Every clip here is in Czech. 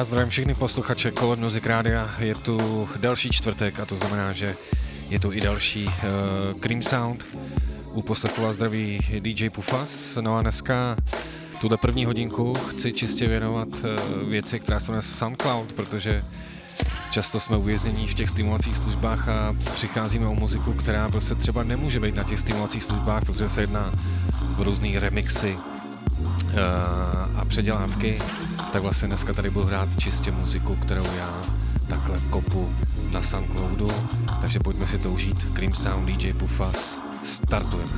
já zdravím všechny posluchače Color Music Rádia. Je tu další čtvrtek a to znamená, že je tu i další uh, Cream Sound. U poslechu vás zdraví DJ Pufas. No a dneska tuhle první hodinku chci čistě věnovat uh, věci, která jsou na SoundCloud, protože často jsme uvěznění v těch stimulacích službách a přicházíme o muziku, která prostě třeba nemůže být na těch stimulacích službách, protože se jedná o různé remixy uh, a předělávky tak vlastně dneska tady budu hrát čistě muziku, kterou já takhle kopu na Soundcloudu, takže pojďme si to užít. Cream Sound DJ Pufas, startujeme.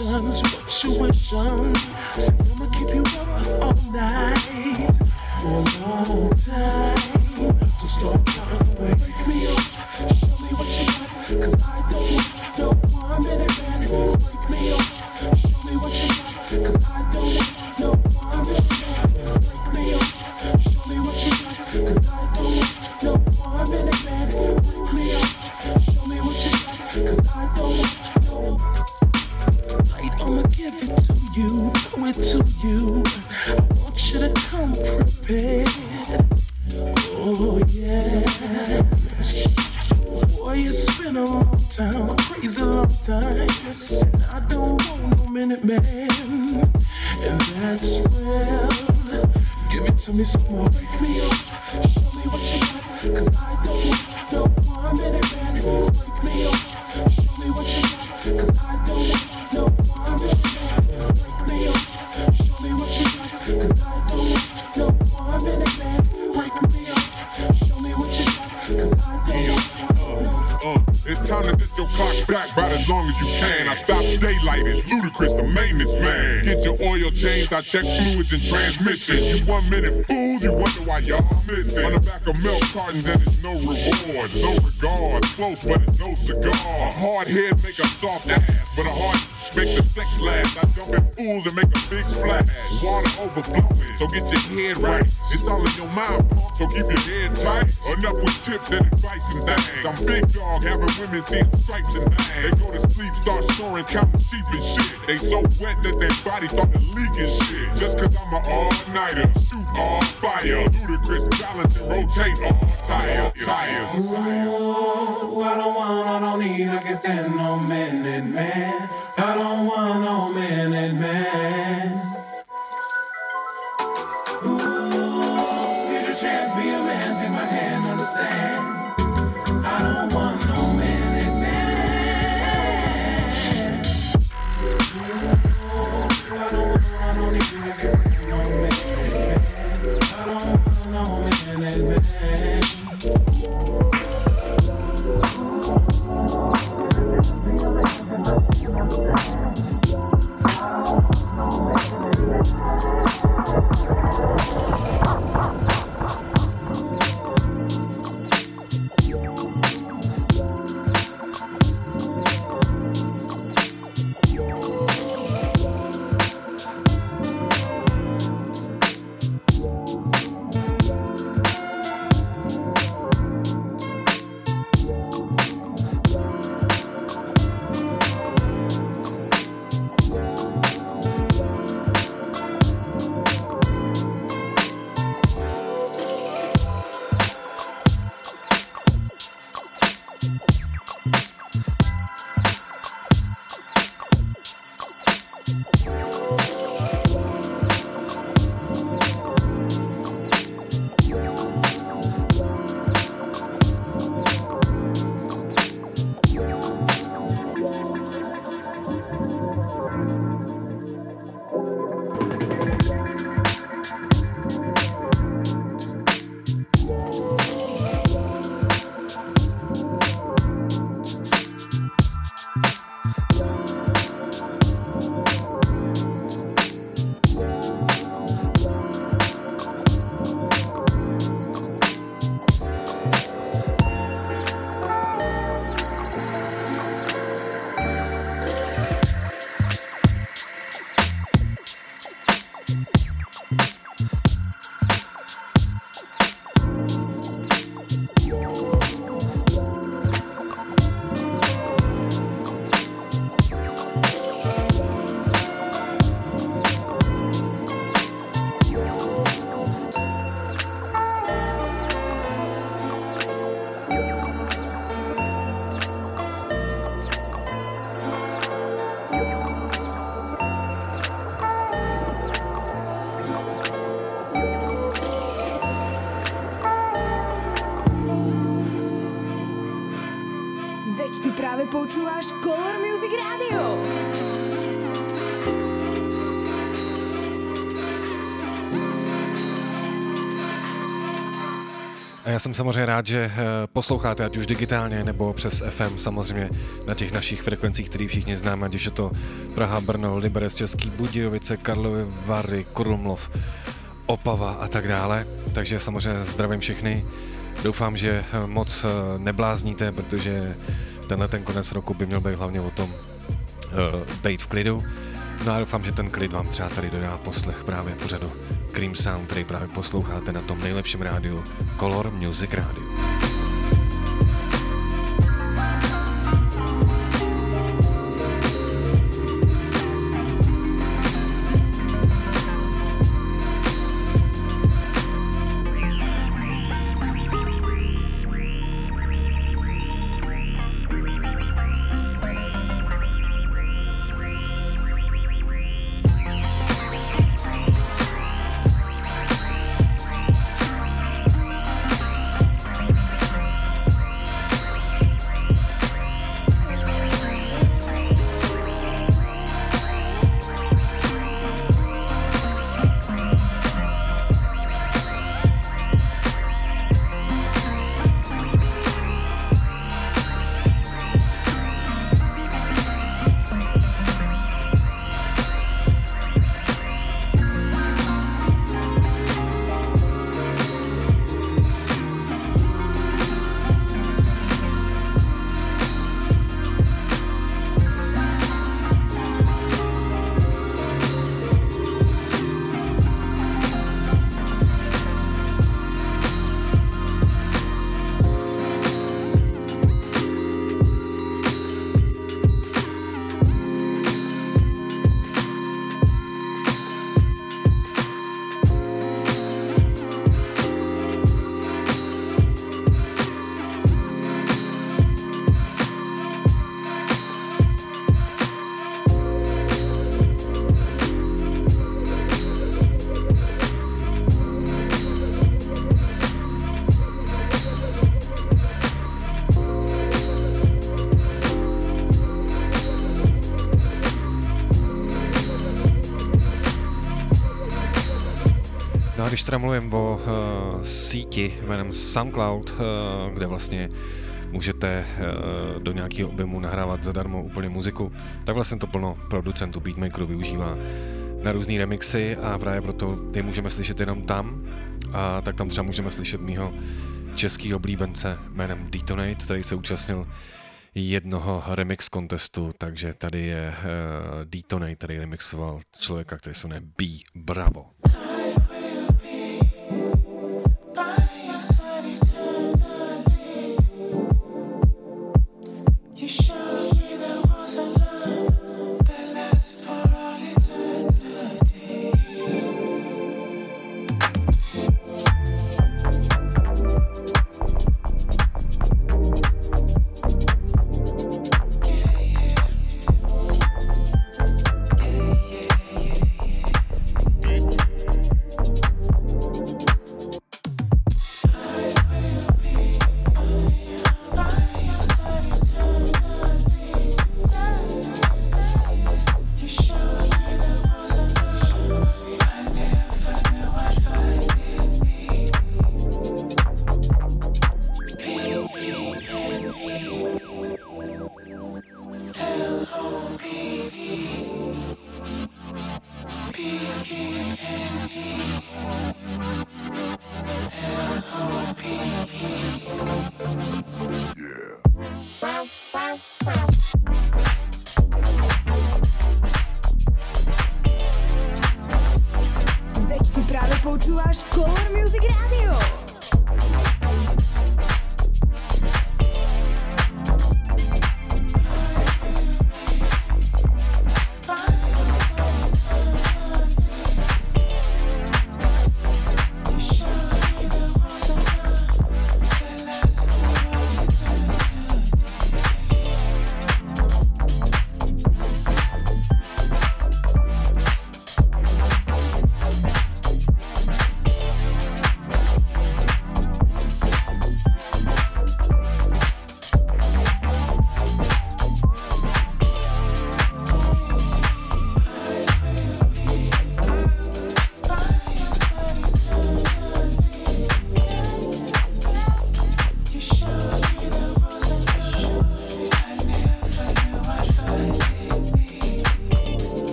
I check fluids and transmission. You one minute fools, you wonder why y'all missing. On the back of milk cartons and it's no reward, no regard. Close, but it's no cigar. A hard head make a soft ass, but a hard make the sex last. I jump in pools and make a big splash. Water overflowing, so get your head right. It's all in your mind, so keep your head tight. Enough with tips and advice and things. I'm big dog, having women seeing stripes and things. They go to start snoring, sheep and shit. They so wet that their bodies start leaking shit. Just cause I'm an all-nighter, shoot all fire. Ludacris balance and rotate all tires. tires. Já jsem samozřejmě rád, že eh, posloucháte, ať už digitálně nebo přes FM, samozřejmě na těch našich frekvencích, které všichni známe, ať už je to Praha, Brno, Liberec, Český Budějovice, Karlovy Vary, Krumlov, Opava a tak dále. Takže samozřejmě zdravím všechny. Doufám, že eh, moc eh, neblázníte, protože tenhle ten konec roku by měl být hlavně o tom uh, být v klidu. No a doufám, že ten klid vám třeba tady dodá poslech právě pořadu Cream Sound, který právě posloucháte na tom nejlepším rádiu Color Music Radio. A když teda mluvím o uh, síti jménem SoundCloud, uh, kde vlastně můžete uh, do nějakého objemu nahrávat zadarmo úplně muziku, tak vlastně to plno producentů beatmakerů využívá na různé remixy a právě proto je můžeme slyšet jenom tam. A tak tam třeba můžeme slyšet mýho českého oblíbence jménem Detonate, který se účastnil jednoho remix contestu, takže tady je uh, Detonate, který remixoval člověka, který se jmenuje B. Bravo. bye.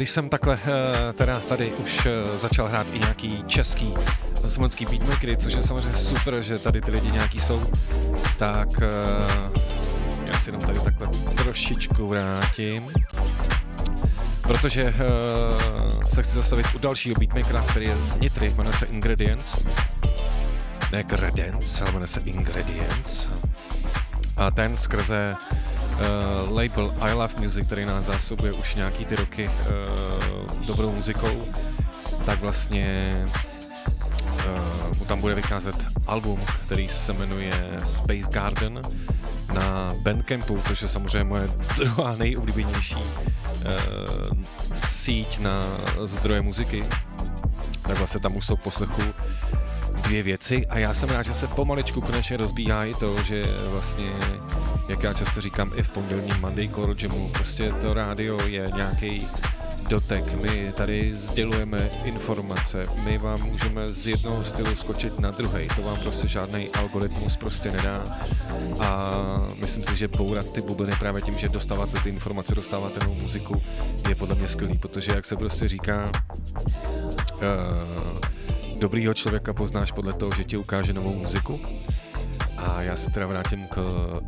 Když jsem takhle eh, teda tady už eh, začal hrát i nějaký český slovenský beatmakery, což je samozřejmě super, že tady ty lidi nějaký jsou, tak eh, já si jenom tady takhle trošičku vrátím. Protože se chci zastavit u dalšího beatmakera, který je z Nitry, jmenuje se Ingredients. Ne Credence, ale jmenuje se Ingredients. A ten skrze uh, label I Love Music, který nás zásobuje už nějaký ty roky uh, dobrou muzikou, tak vlastně uh, mu tam bude vycházet album, který se jmenuje Space Garden na Bandcampu, což je samozřejmě moje druhá nejoblíbenější uh, síť na zdroje muziky. Tak vlastně tam už jsou poslechu dvě věci a já jsem rád, že se pomaličku konečně rozbíhá i to, že vlastně, jak já často říkám i v pondělním Monday Call Jamu, prostě to rádio je nějaký dotek, my tady sdělujeme informace, my vám můžeme z jednoho stylu skočit na druhý, to vám prostě žádný algoritmus prostě nedá. A myslím si, že bourat ty bubliny právě tím, že dostáváte ty informace, dostáváte novou muziku, je podle mě skvělý, protože jak se prostě říká, uh, dobrýho člověka poznáš podle toho, že ti ukáže novou muziku. A já se teda vrátím k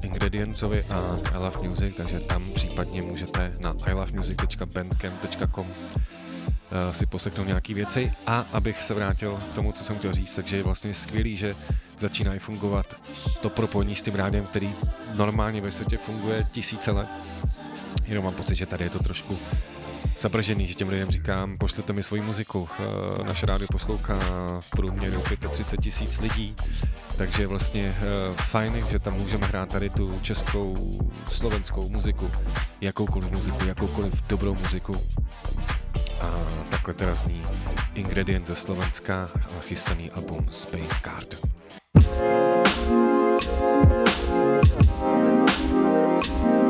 Ingredientsovi a I Love Music, takže tam případně můžete na ilovemusic.bandcamp.com eh, si poslechnout nějaké věci a abych se vrátil k tomu, co jsem chtěl říct, takže je vlastně skvělý, že začínají fungovat to propojení s tím rádiem, který normálně ve světě funguje tisíce let. Jenom mám pocit, že tady je to trošku zabržený, že těm lidem říkám, pošlete mi svoji muziku. Eh, naše rádio poslouchá v průměru 35 tisíc lidí, takže je vlastně eh, fajn, že tam můžeme hrát tady tu českou, slovenskou muziku, jakoukoliv muziku, jakoukoliv dobrou muziku. A takhle teda zní ingredient ze Slovenska a chystaný album Space Card. Práve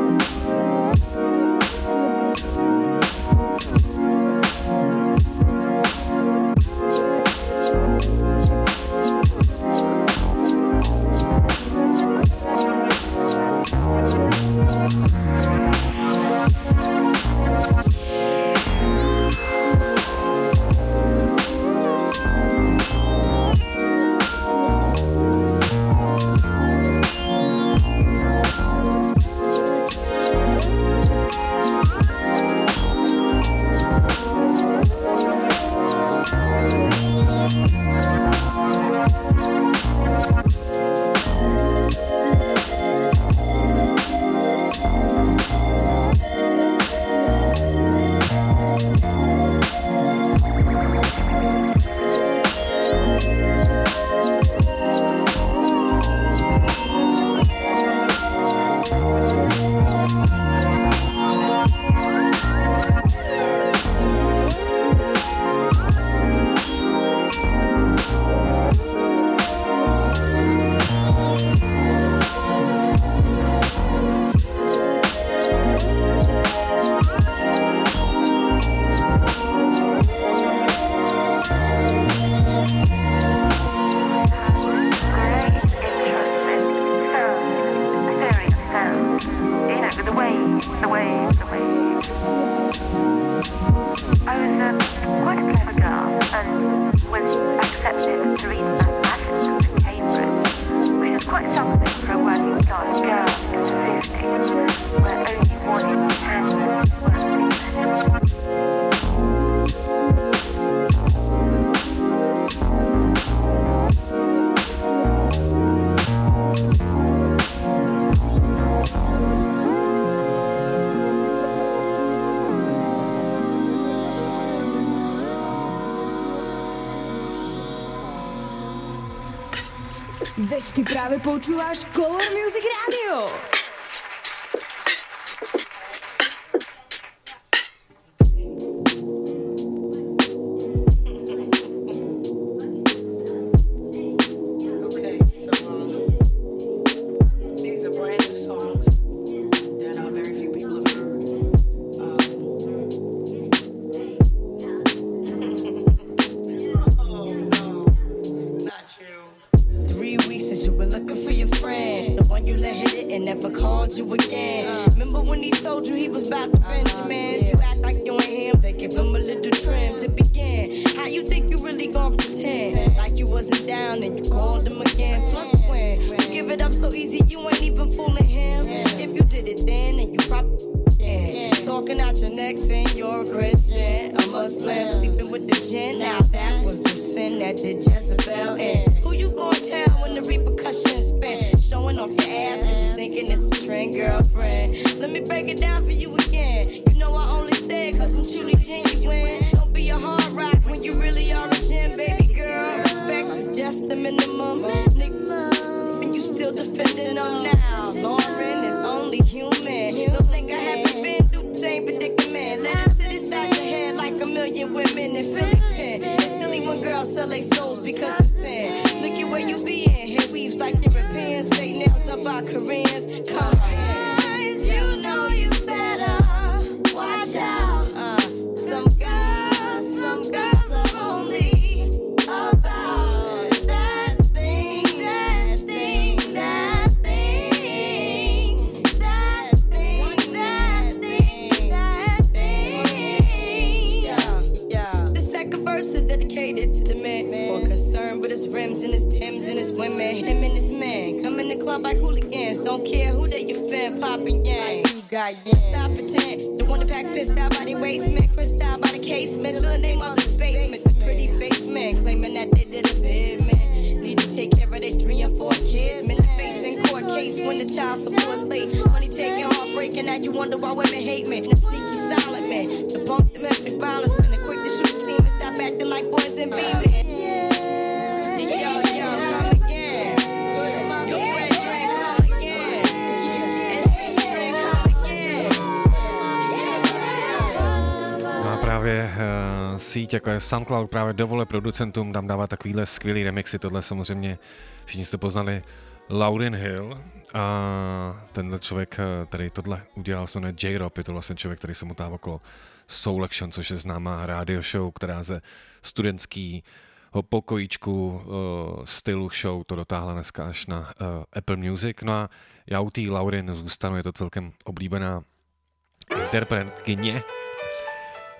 počúvaš Color sítě, jako je SoundCloud právě dovole producentům tam dává takovýhle skvělý remixy, tohle samozřejmě všichni jste poznali Lauren Hill a tenhle člověk, eh, který tohle udělal, se jmenuje J-Rob, je to vlastně člověk, který se motá okolo Soul Action, což je známá rádio show, která ze studentského pokojíčku uh, stylu show to dotáhla dneska až na uh, Apple Music. No a já u té Laurin zůstanu, je to celkem oblíbená interpretkyně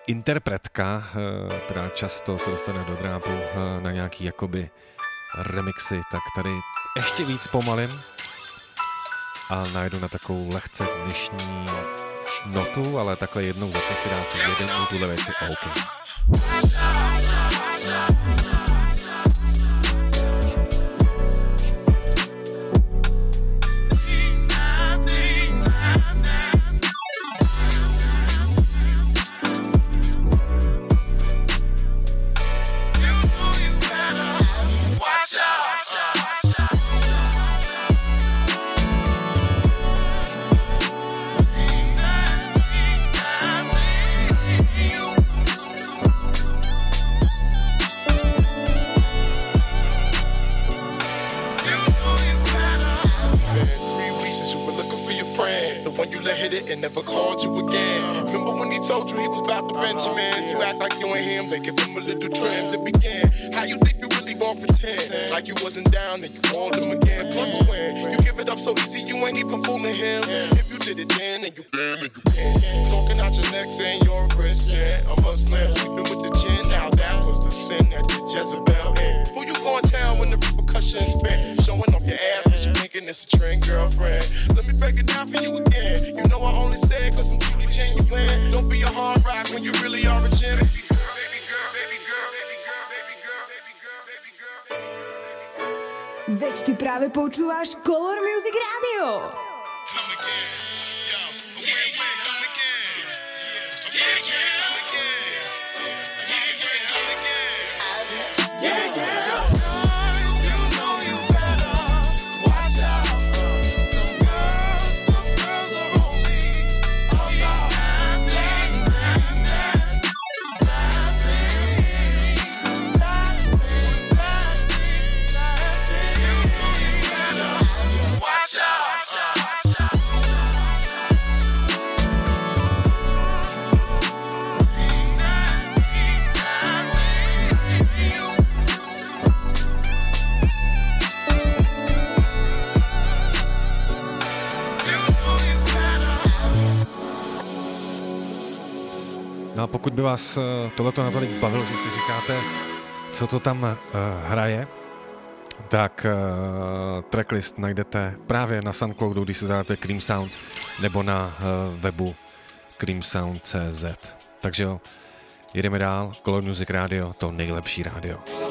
interpretka, eh, která často se dostane do drápu eh, na nějaký jakoby remixy, tak tady ještě víc pomalím a najdu na takovou lehce dnešní notu, ale takhle jednou za čas si dáte jeden tuhle věci OK. Yeah. vás eh, tohleto natolik bavilo, že si říkáte, co to tam uh, hraje, tak uh, tracklist najdete právě na Soundcloudu, když se zadáte Cream Sound, nebo na uh, webu creamsound.cz. Takže jo, jedeme dál, Color Music Radio, to nejlepší rádio.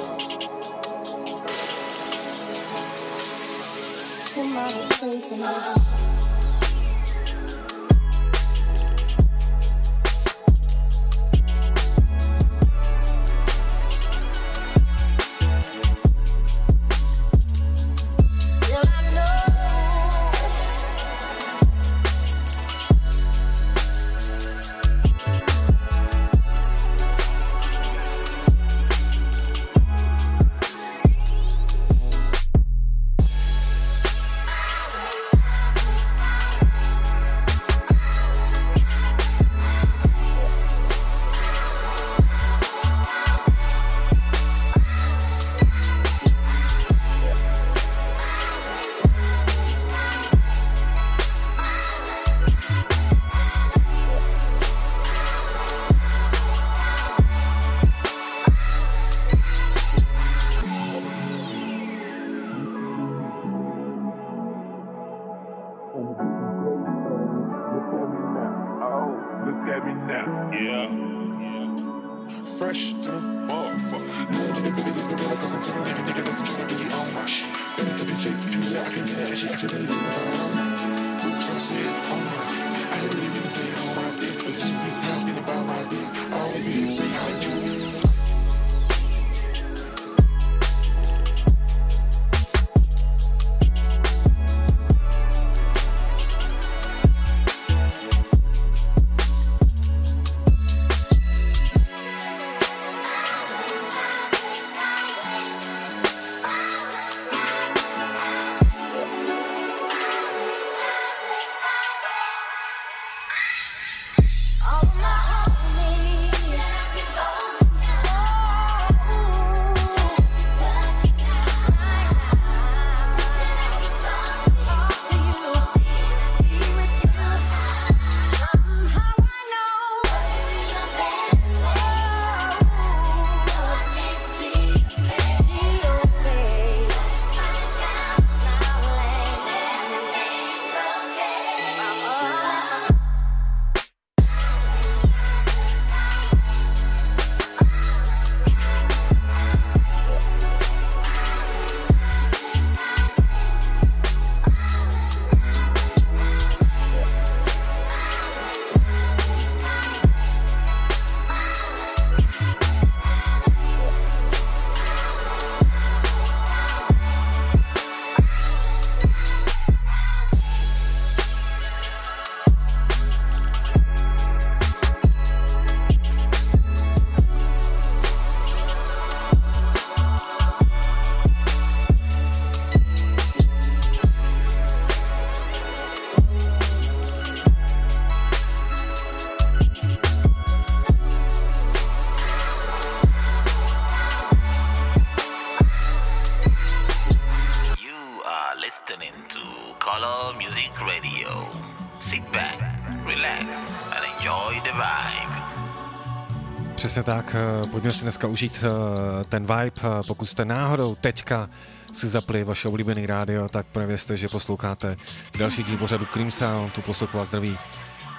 Přesně tak, eh, pojďme si dneska užít eh, ten vibe. Eh, Pokud jste náhodou teďka si zapli vaše oblíbený rádio, tak prověřte, že posloucháte další díl pořadu Cream Sound, tu poslouchu vás zdraví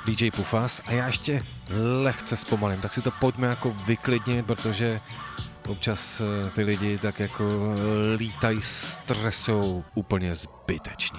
DJ Pufas a já ještě lehce zpomalím, tak si to pojďme jako vyklidnit, protože občas ty lidi tak jako lítají stresou úplně zbytečně.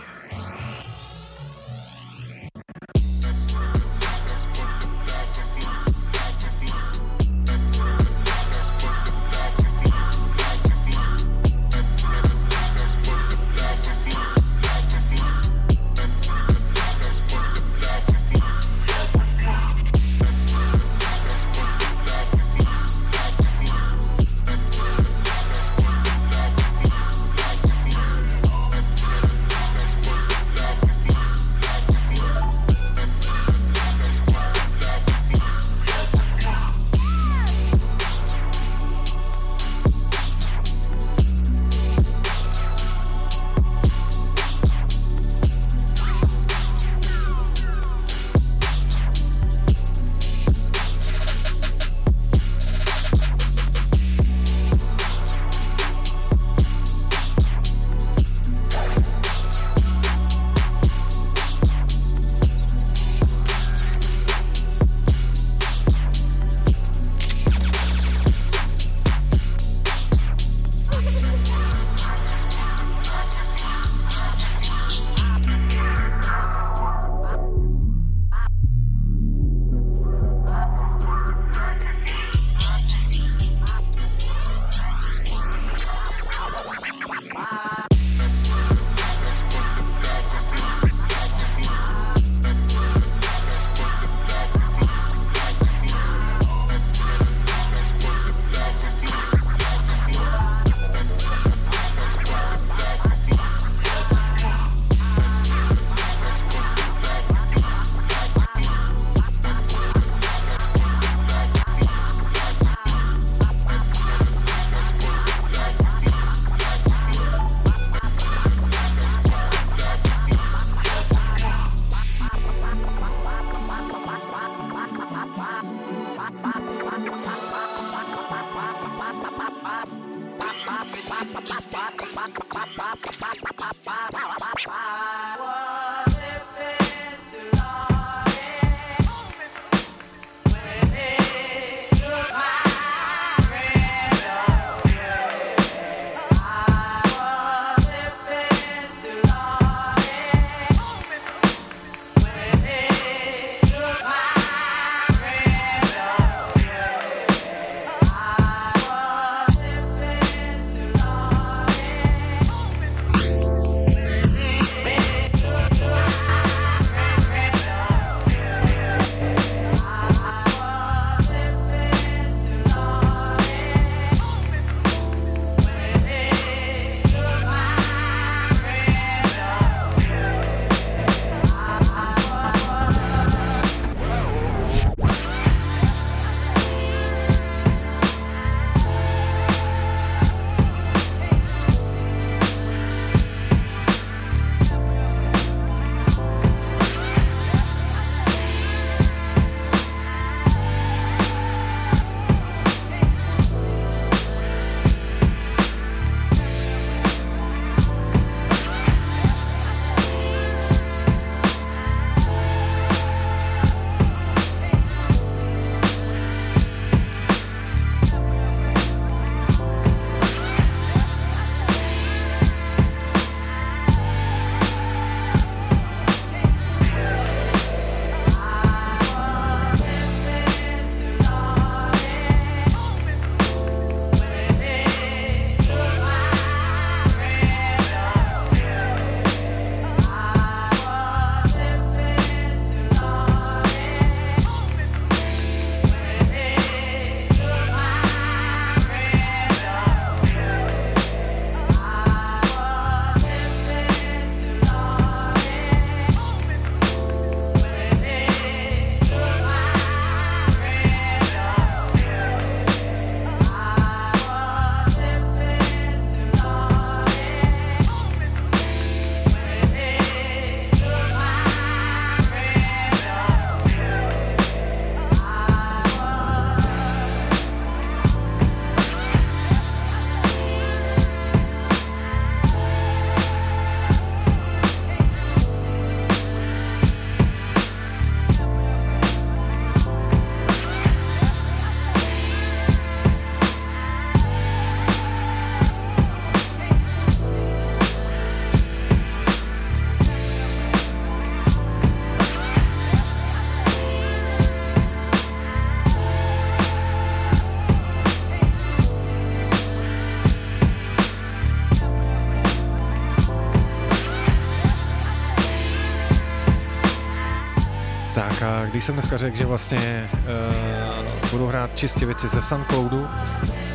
když jsem dneska řekl, že vlastně uh, budu hrát čistě věci ze SoundCloudu,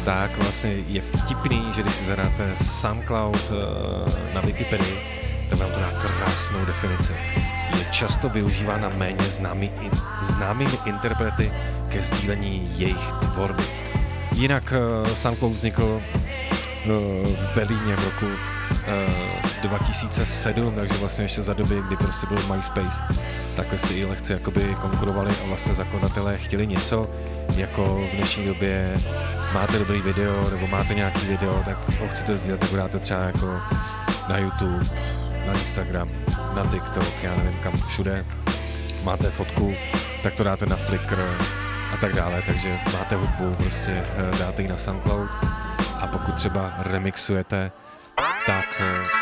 tak vlastně je vtipný, že když si zadáte SoundCloud uh, na Wikipedii, tak vám to dá krásnou definici. Je často využívána méně známý, in, známými interprety ke sdílení jejich tvorby. Jinak uh, SoundCloud vznikl uh, v Berlíně v roku uh, 2007, takže vlastně ještě za doby, kdy prostě byl MySpace, tak si i lehce jakoby konkurovali a vlastně zakladatelé chtěli něco, jako v dnešní době máte dobrý video nebo máte nějaký video, tak ho chcete sdílet, tak ho dáte třeba jako na YouTube, na Instagram, na TikTok, já nevím kam všude, máte fotku, tak to dáte na Flickr a tak dále, takže máte hudbu, prostě eh, dáte ji na SoundCloud. A pokud třeba remixujete, tak eh,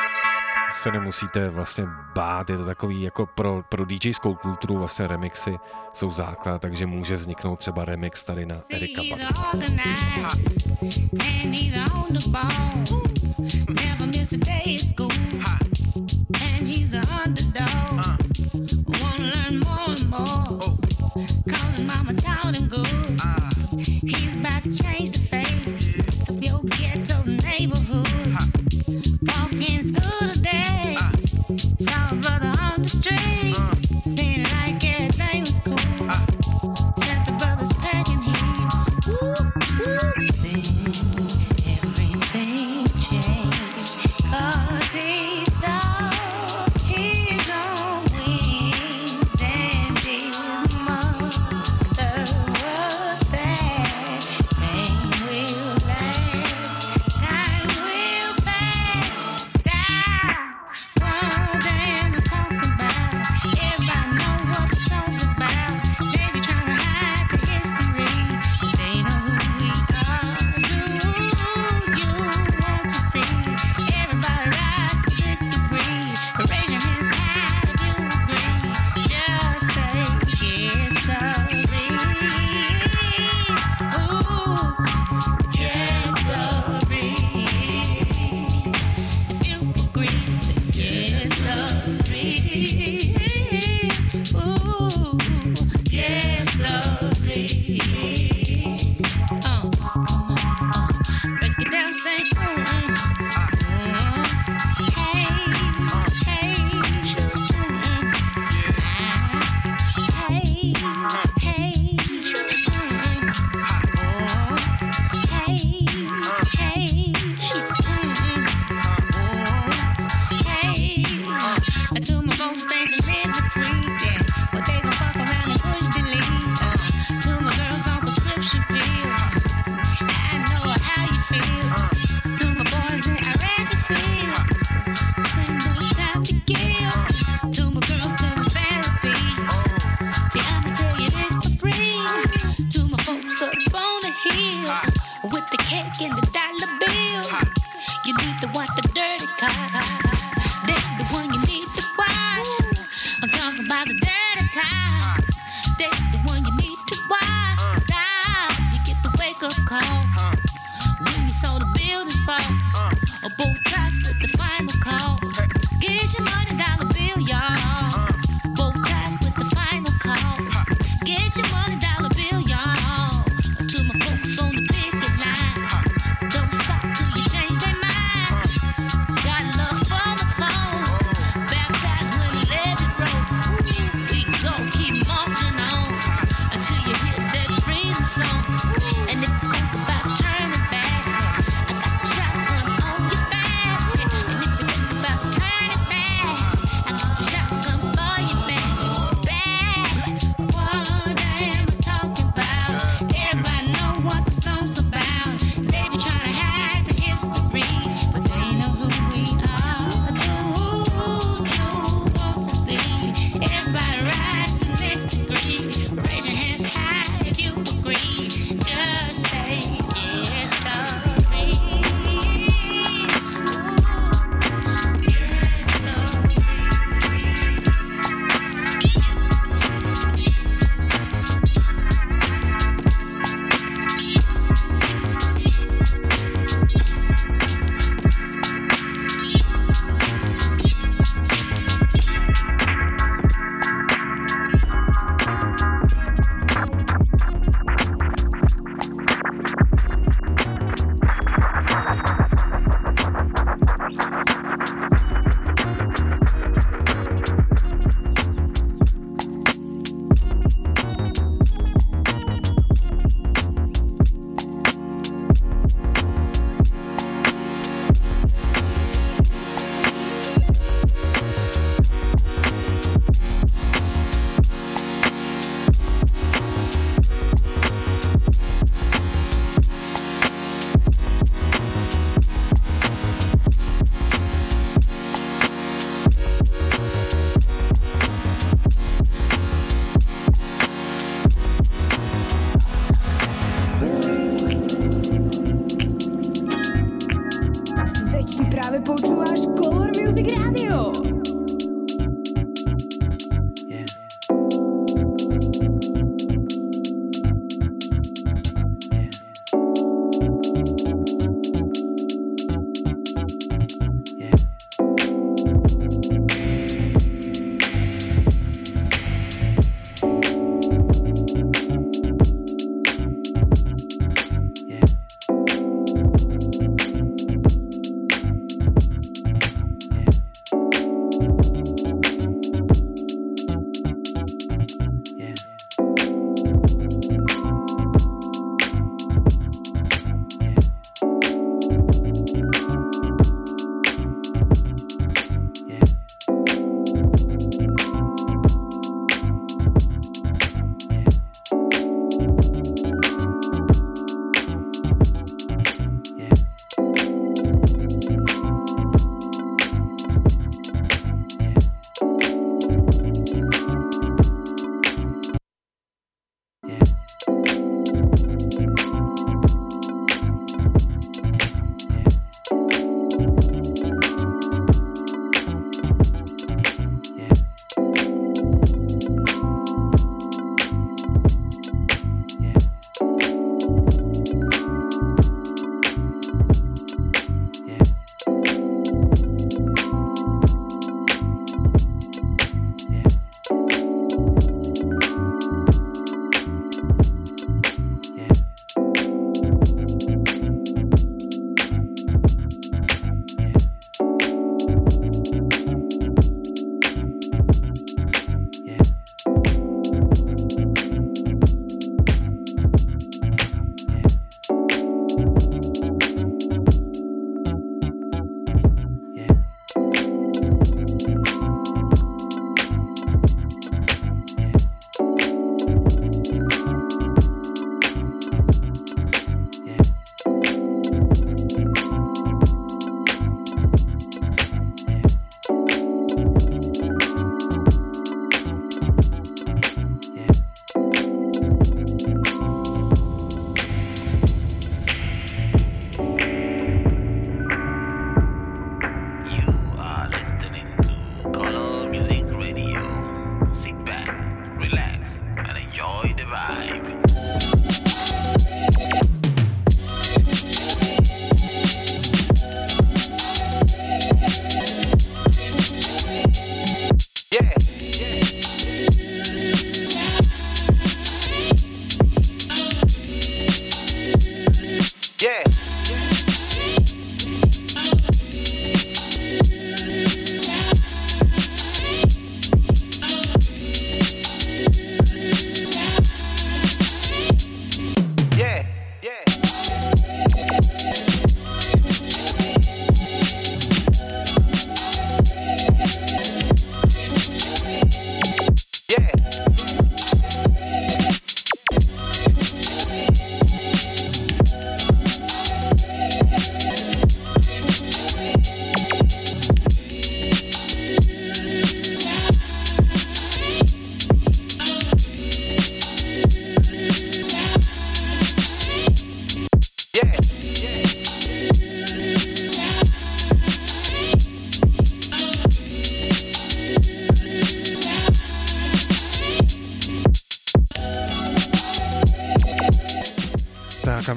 se nemusíte vlastně bát, je to takový jako pro, pro DJskou kulturu vlastně remixy jsou základ, takže může vzniknout třeba remix tady na Erika Badu.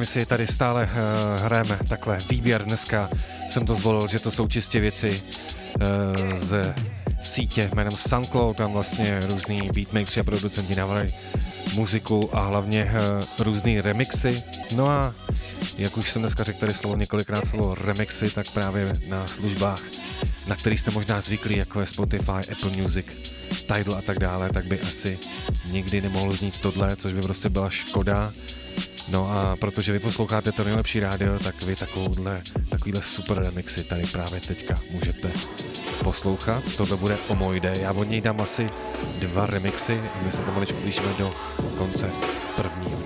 my si tady stále uh, hrajeme takhle výběr. Dneska jsem to zvolil, že to jsou čistě věci uh, ze sítě jménem SoundCloud. Tam vlastně různý beatmakers a producenti navrají muziku a hlavně eh, uh, různé remixy. No a jak už jsem dneska řekl tady slovo několikrát slovo remixy, tak právě na službách, na kterých jste možná zvyklí, jako je Spotify, Apple Music, Tidal a tak dále, tak by asi nikdy nemohlo znít tohle, což by prostě byla škoda. No a protože vy posloucháte to nejlepší rádio, tak vy takovouhle, takovýhle super remixy tady právě teďka můžete poslouchat. Toto bude o Mojde. Já od něj dám asi dva remixy. My se pomaličku blížíme do konce prvního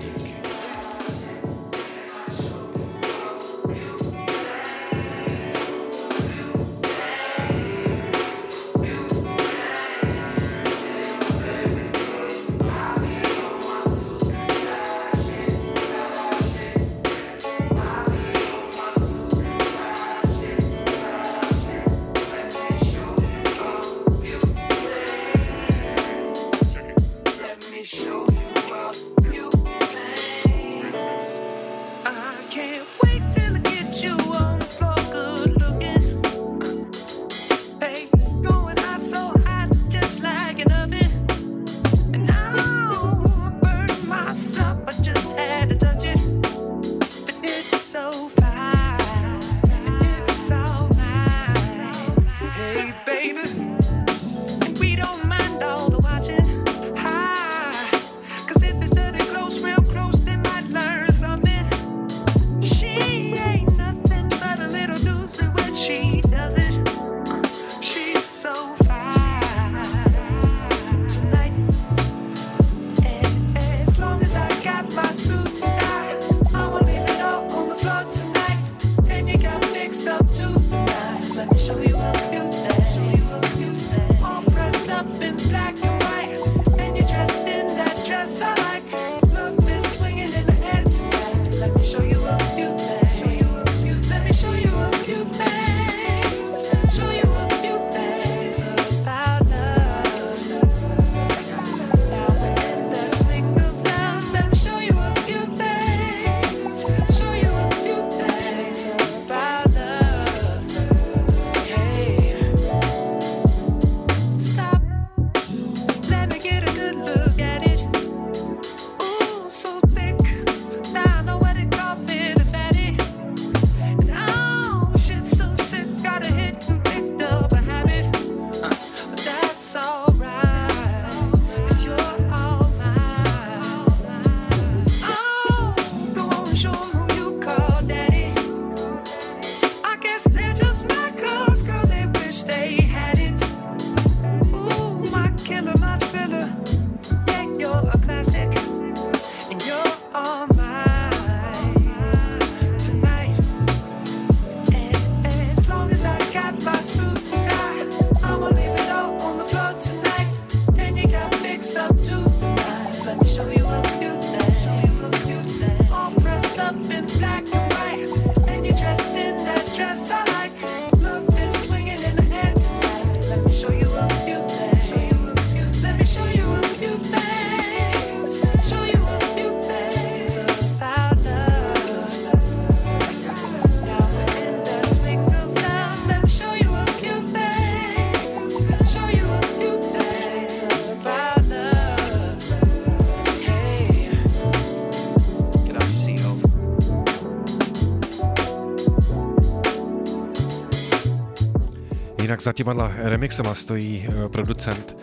Za těma remixema stojí eh, producent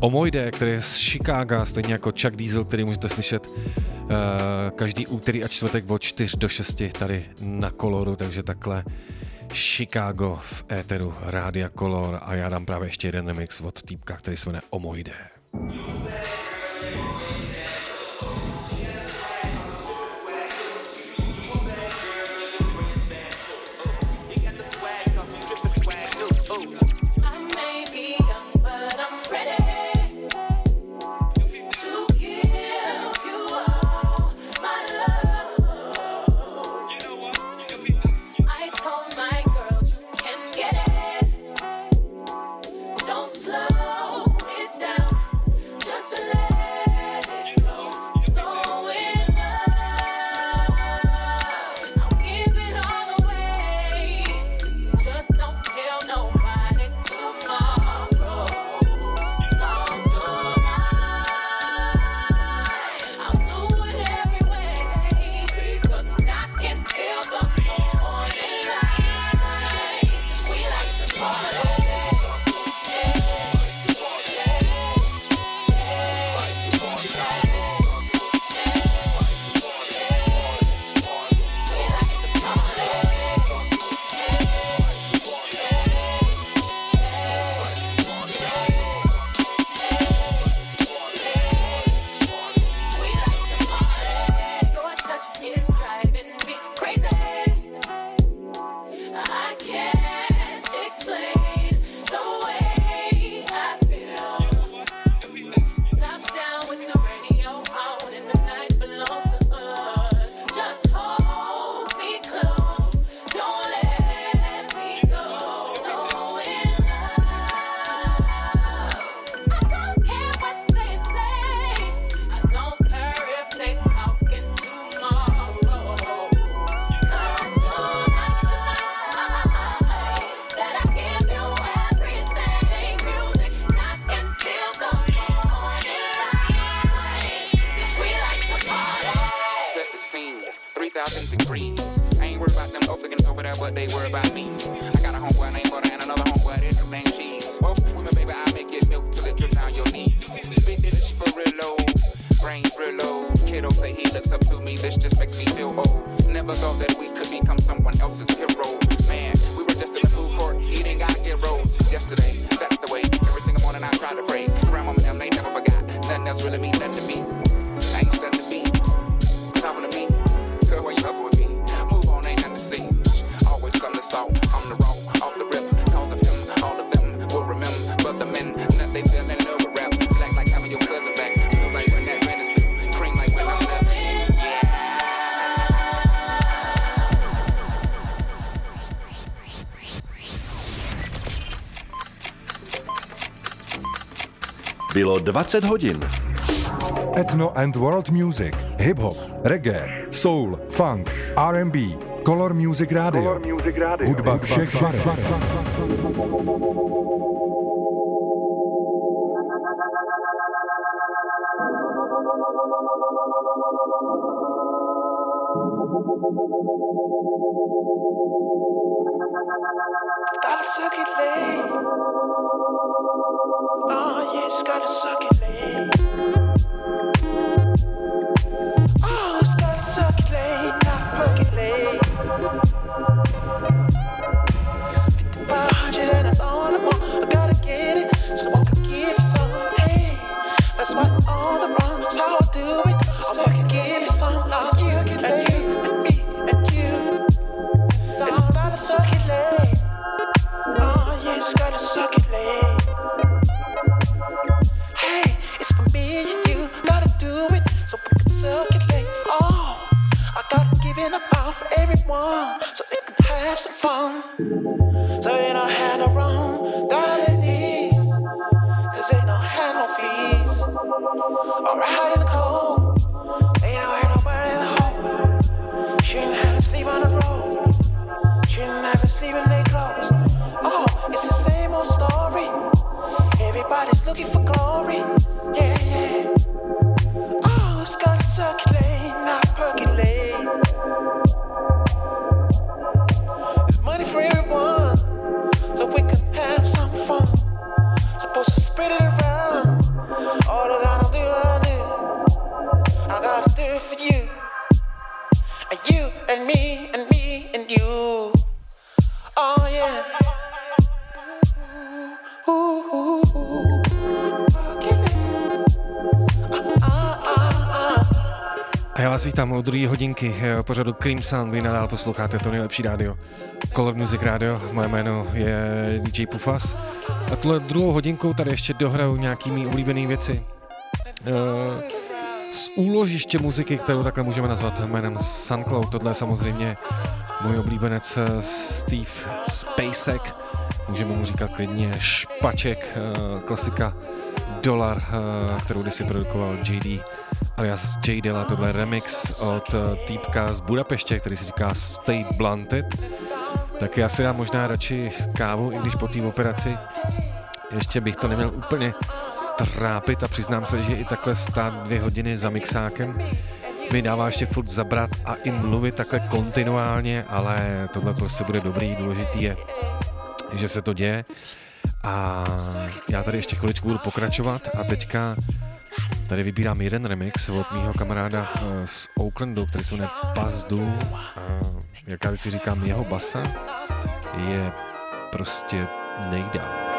Omoide, který je z Chicaga, stejně jako Chuck Diesel, který můžete slyšet eh, každý úterý a čtvrtek od 4 do 6 tady na Koloru, takže takhle Chicago v éteru Rádia Kolor a já dám právě ještě jeden remix od týpka, který se jmenuje Omoide. Yeah. 20 hodin. Ethno and World Music, hip hop, reggae, soul, funk, R&B, Color Music Radio, Color Music Radio. hudba všech barev. vítám u druhé hodinky eh, pořadu Cream Sun. Vy nadál posloucháte to nejlepší rádio. Color Music Radio, moje jméno je DJ Pufas. A tuhle druhou hodinkou tady ještě dohraju nějaký mý oblíbený věci. Eh, z úložiště muziky, kterou takhle můžeme nazvat jménem Suncloud, tohle je samozřejmě můj oblíbenec eh, Steve Spacek, můžeme mu říkat klidně Špaček, klasika Dolar, kterou kdysi produkoval JD alias Jay Dilla, tohle remix od eh, týpka z Budapeště, který se říká Stay Blunted. Tak já si dám možná radši kávu, i když po té operaci ještě bych to neměl úplně trápit a přiznám se, že i takhle stát dvě hodiny za mixákem mi dává ještě furt zabrat a i mluvit takhle kontinuálně, ale tohle prostě bude dobrý, důležitý je, že se to děje. A já tady ještě chviličku budu pokračovat a teďka Tady vybírám jeden remix od mýho kamaráda eh, z Oaklandu, který se jmenuje Pazdu. A jak já si říkám, jeho basa je prostě nejdál.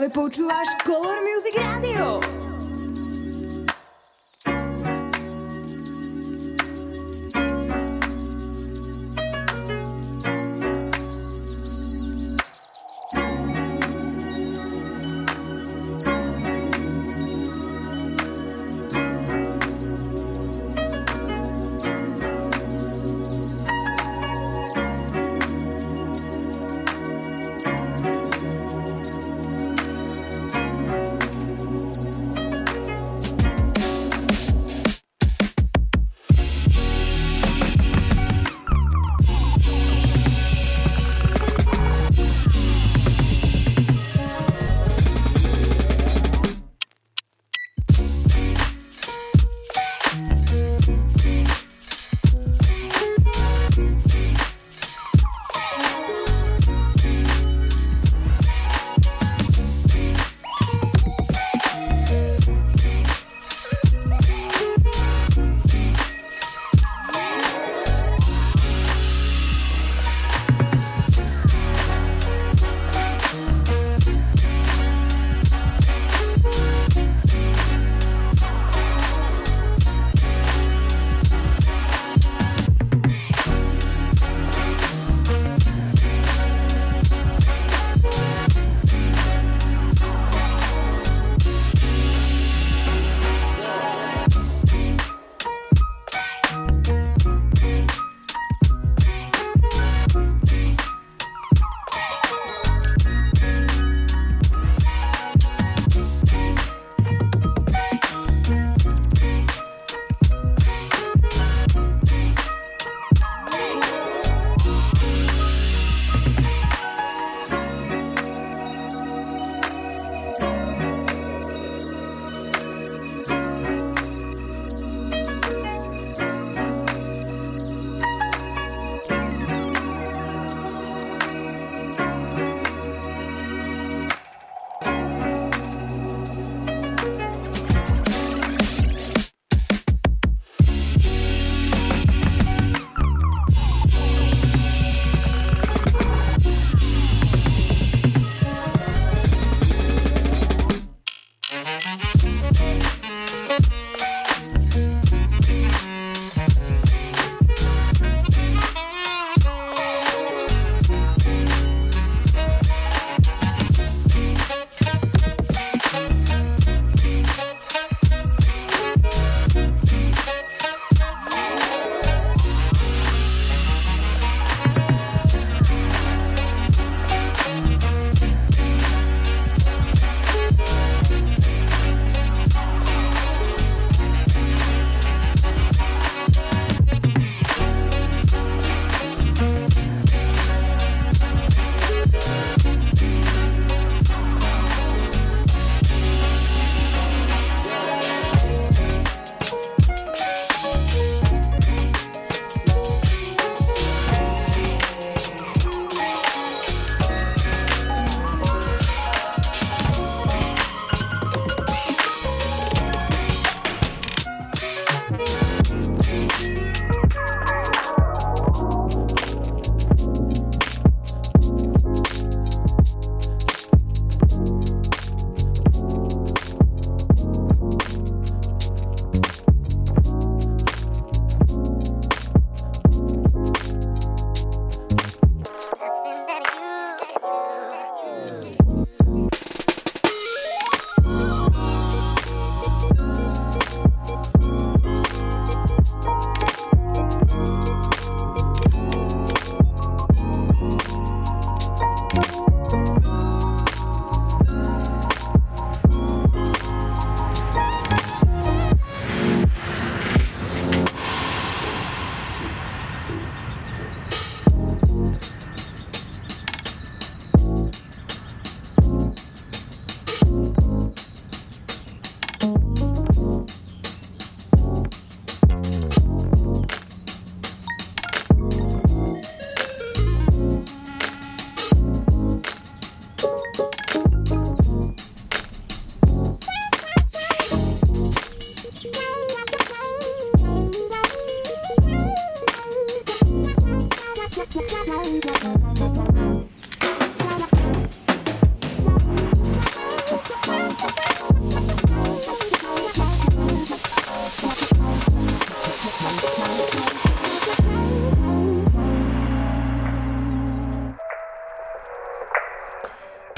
Práve počúvaš Color Music Radio.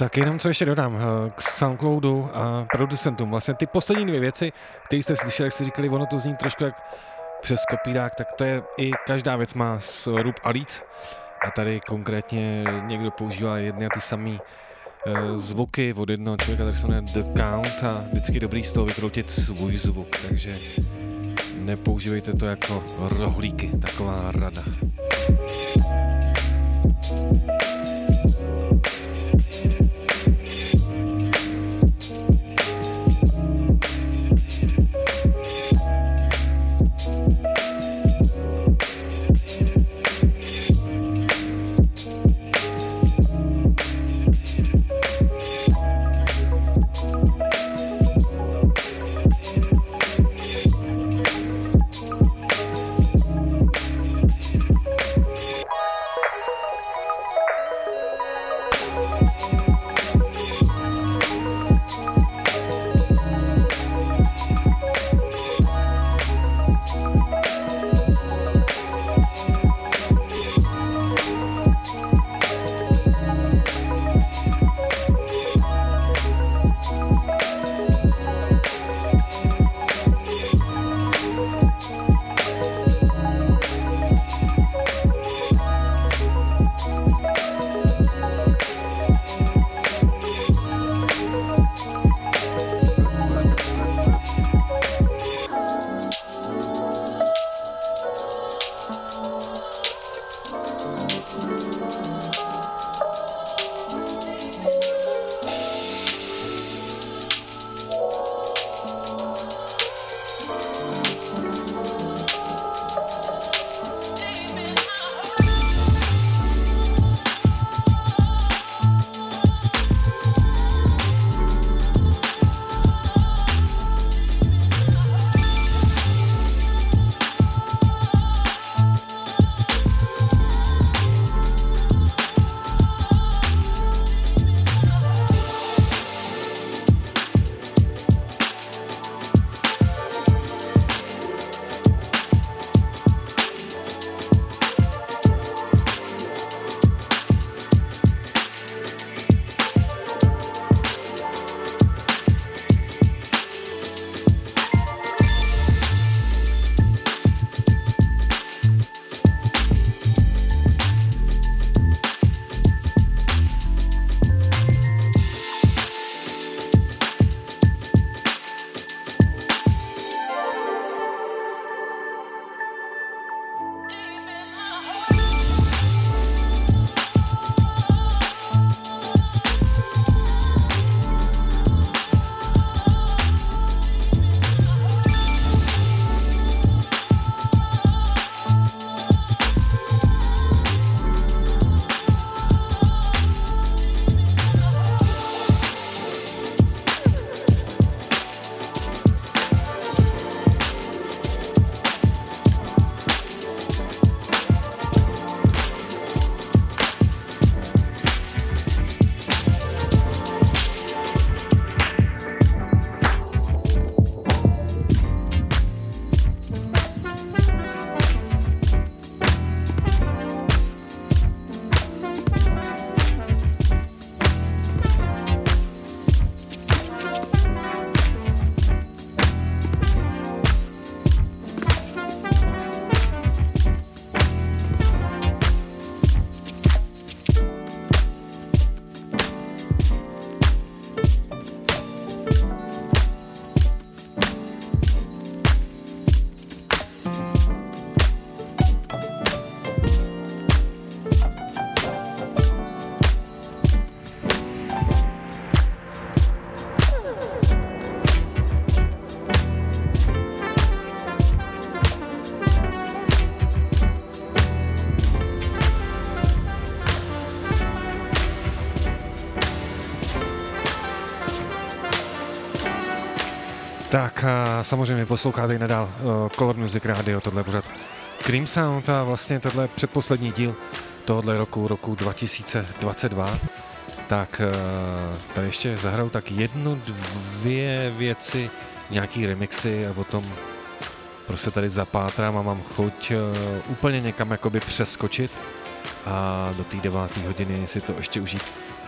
Tak jenom co ještě dodám eh, k Soundcloudu a producentům. Vlastně ty poslední dvě věci, které jste slyšeli, jak jste říkali, ono to zní trošku jak přes kopírák, tak to je i každá věc má srub a líc. A tady konkrétně někdo používá jedny a ty samé uh, zvuky od jednoho člověka, tak se jmenuje The Count a vždycky dobrý z toho vykroutit svůj zvuk, takže nepoužívejte to jako rohlíky, taková rada. Samozřejmě posloucháte i nadál uh, Color Music Radio, tohle pořád Cream Sound a vlastně tohle předposlední díl tohohle roku, roku 2022. Tak uh, tady ještě zahraju tak jednu, dvě věci, nějaký remixy a potom prostě tady zapátrám a mám chuť uh, úplně někam jakoby přeskočit a do té deváté hodiny si to ještě užít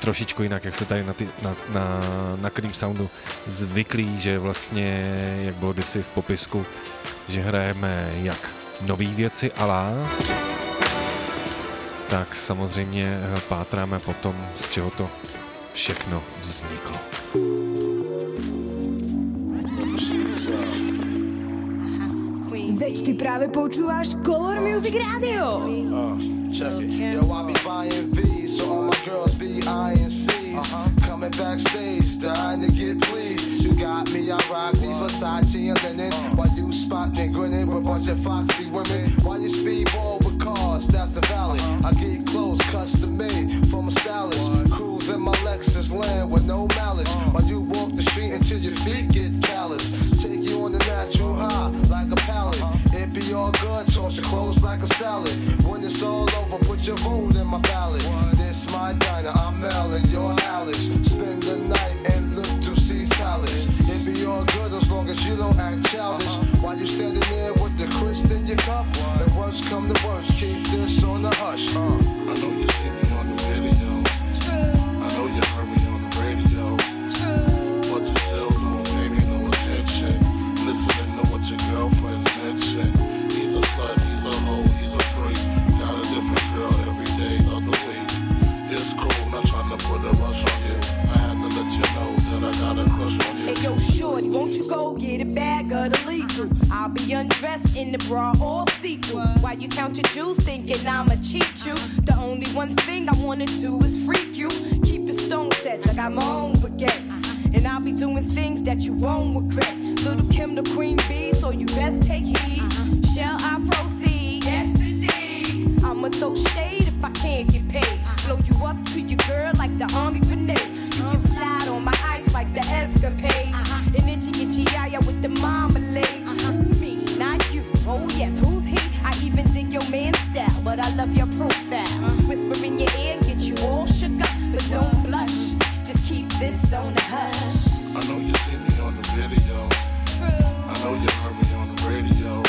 trošičku jinak, jak jste tady na, ty, na, na, na Cream Soundu zvyklí, že vlastně, jak bylo kdysi v popisku, že hrajeme jak nové věci alá, tak samozřejmě eh, pátráme potom, z čeho to všechno vzniklo. Veď ty práve počúvaš Color Music Radio. Check it. Yo, I be buying V's, so all my girls be eyeing C's. Coming backstage, dying to get pleased. You got me, I rock the Versace and linen. While you spot spotting, grinning with a bunch of foxy women. While you speedball with cars, that's the valley. I get clothes custom made from a stylist. Cruise in my Lexus land with no malice. While you walk the street until your feet get callous. Take on the natural high like a pallet. It be all good, toss your clothes like a salad. When it's all over, put your vote in my ballot. This my diner, I'm Mel and you're Alice. Spend the night and look to see palace. It be all good as long as you don't act childish. While you standing there with the crisp in your cup, and worst come to worst, keep this on the hush. Uh. I know you see shorty, won't you go get a bag of the lethal? I'll be undressed in the bra all see through. While you count your jewels, thinking I'ma cheat you. The only one thing I wanna do is freak you. Keep your stone sets, I got my own baguettes. And I'll be doing things that you won't regret. Little Kim, the queen bee, so you best take heed. Shall I proceed? Yes, indeed. I'ma throw shade if I can't get paid. Blow you up to your girl like the army grenade. Style, I love your profile. Whisper in your ear, get you all shook up, but don't blush. Just keep this on the hush. I know you see me on the video. I know you heard me on the radio.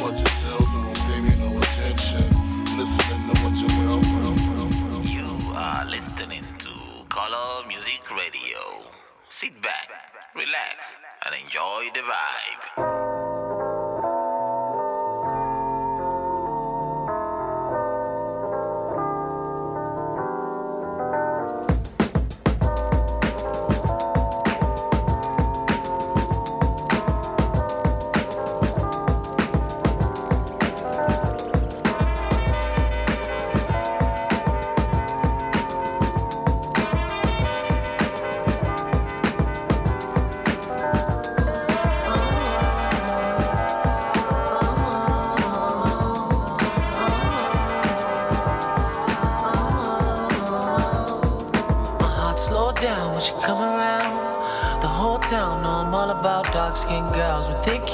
But you still don't pay me no attention. Listening to what your girlfriend. You are listening to Color Music Radio. Sit back, relax, and enjoy the vibe.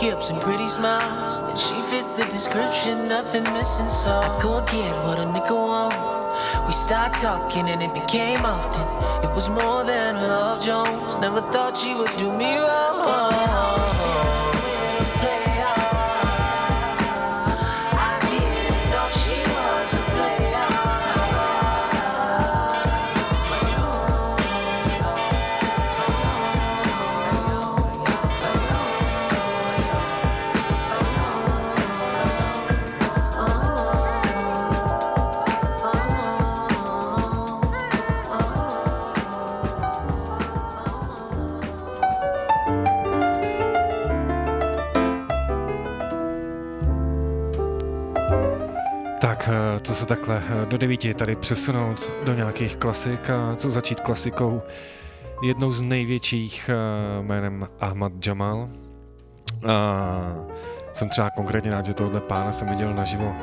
Hips and pretty smiles. And she fits the description, nothing missing, so I go get what a nigga want. We start talking and it became often. It was more than love, Jones. Never thought she would do me wrong. Se takhle eh, do devíti tady přesunout do nějakých klasik a co začít klasikou jednou z největších eh, jménem Ahmad Jamal. A jsem třeba konkrétně rád, že tohle pána jsem viděl naživo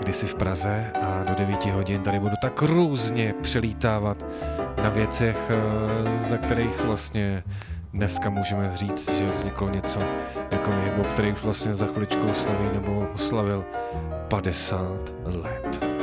kdysi v Praze a do 9 hodin tady budu tak různě přelítávat na věcech, eh, za kterých vlastně dneska můžeme říct, že vzniklo něco jako hip který už vlastně za chviličku slaví nebo oslavil 50 let.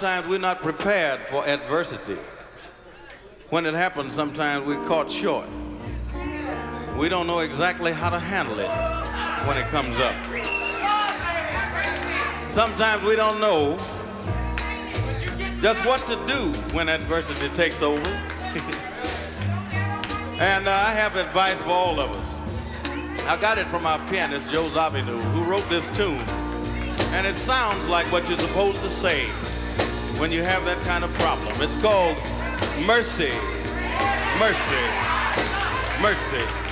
Sometimes we're not prepared for adversity. When it happens, sometimes we're caught short. We don't know exactly how to handle it when it comes up. Sometimes we don't know just what to do when adversity takes over. and uh, I have advice for all of us. I got it from our pianist, Joe Zawinul, who wrote this tune. And it sounds like what you're supposed to say when you have that kind of problem. It's called mercy, mercy, mercy.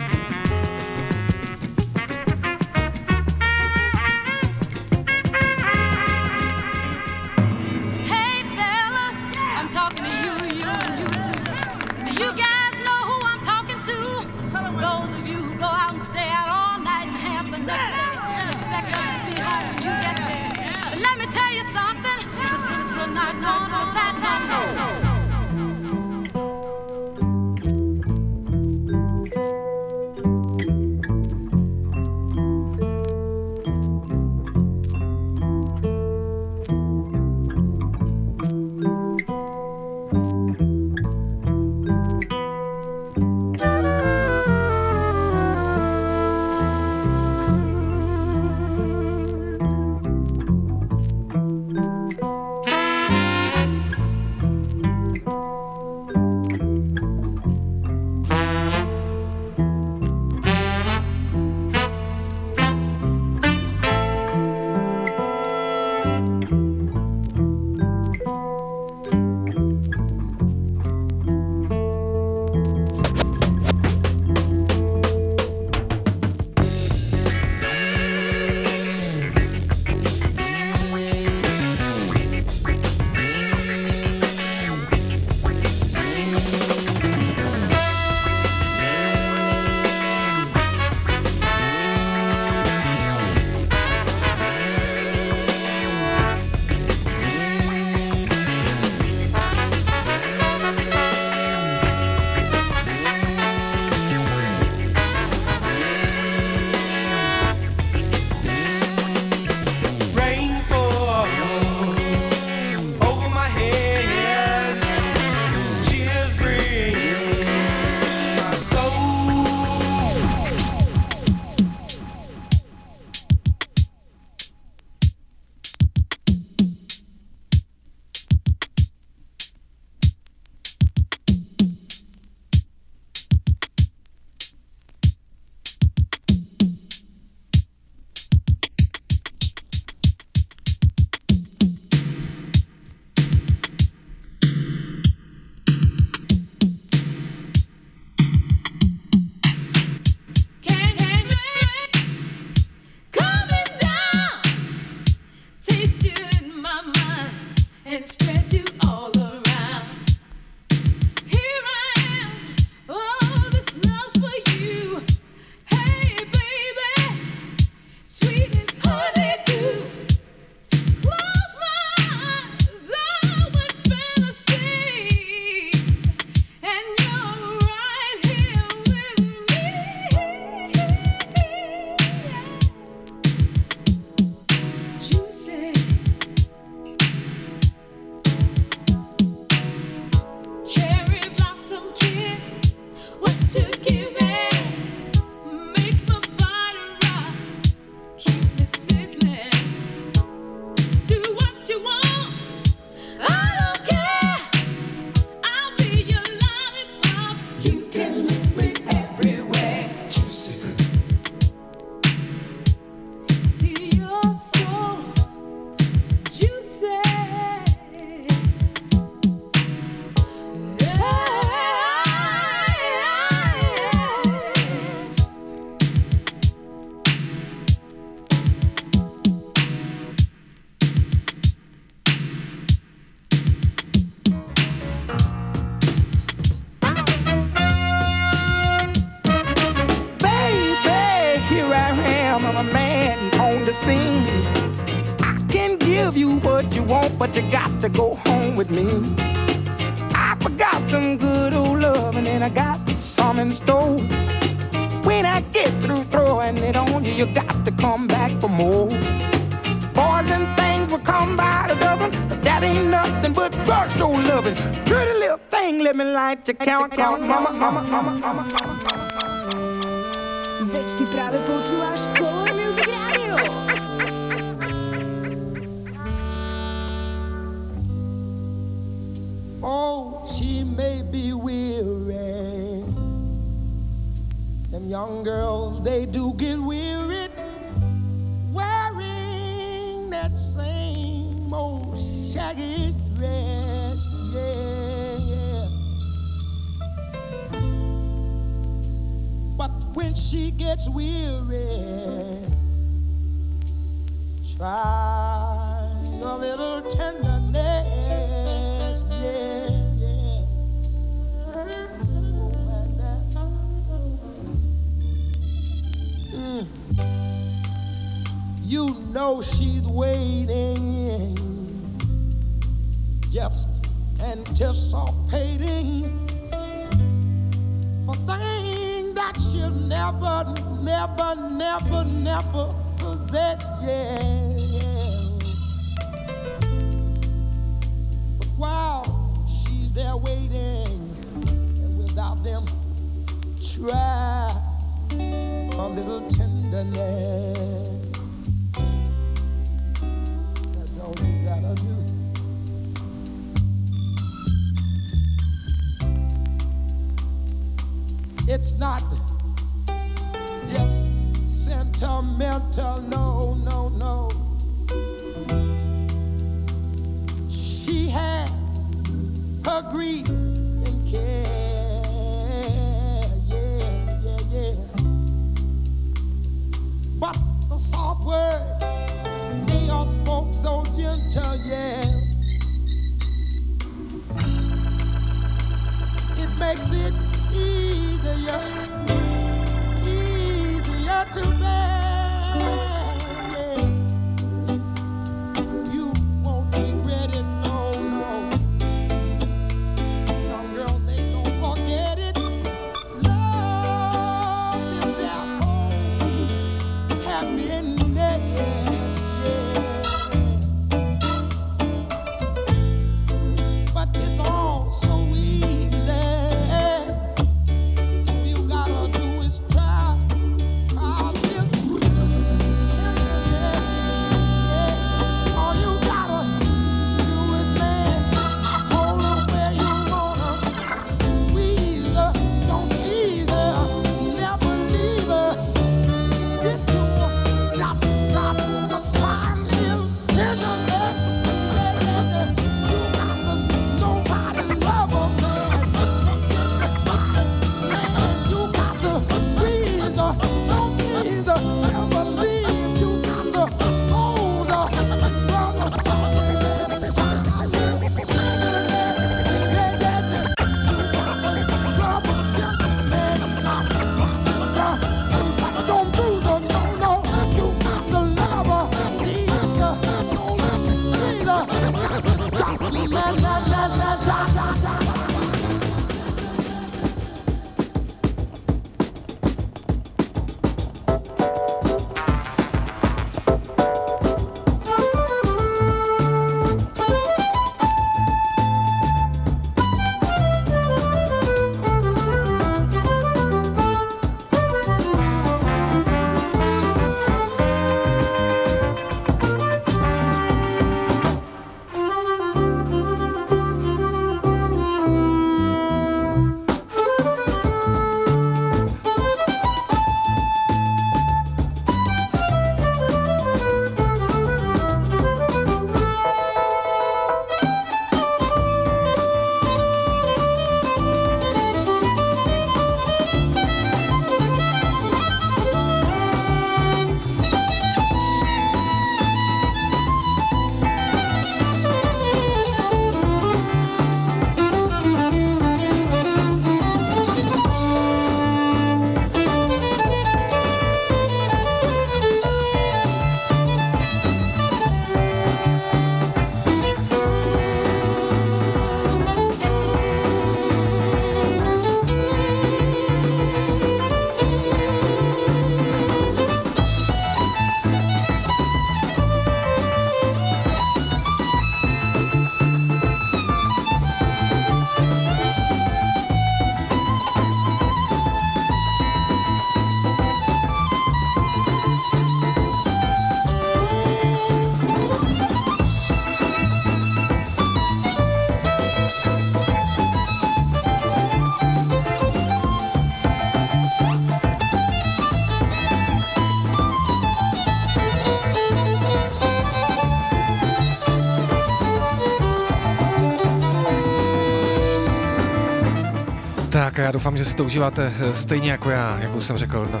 já doufám, že si to užíváte eh, stejně jako já, jak už jsem řekl. No,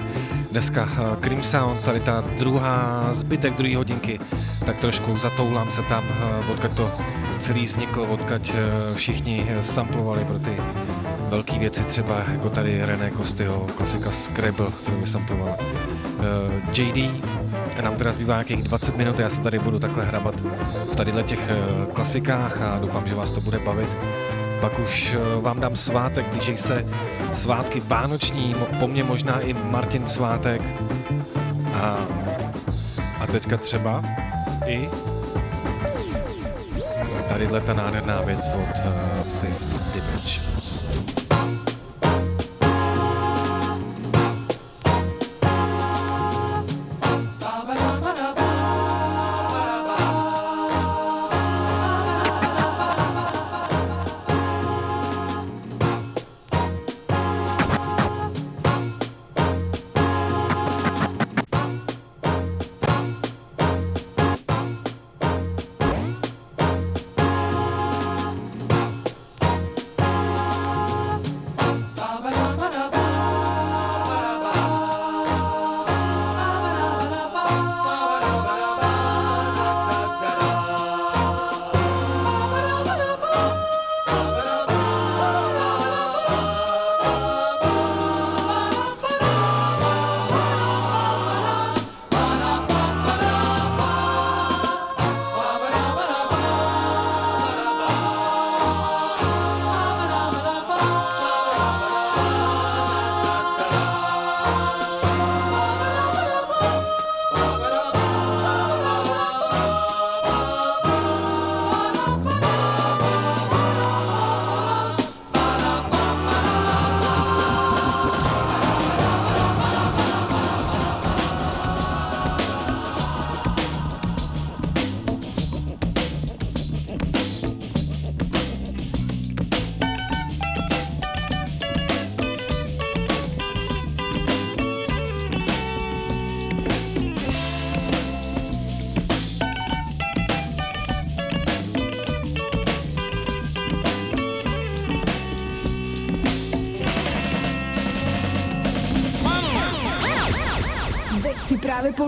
dneska eh, Cream Sound, tady ta druhá, zbytek druhé hodinky, tak trošku zatoulám se tam, eh, odkud to celý vznikl, odkud všichni samplovali pro ty velké věci, třeba jako tady René Kostyho, klasika Scrabble, kterou samploval. JD, nám teda zbývá nějakých 20 minut, já se tady budu takhle hrabat v tadyhle těch klasikách a doufám, že vás to bude bavit. Pak už eh, vám dám svátek, blíží se svátky vánoční, po mně možná i Martin svátek. A, a teďka třeba i tadyhle ta nádherná věc od uh, 50 Dimensions.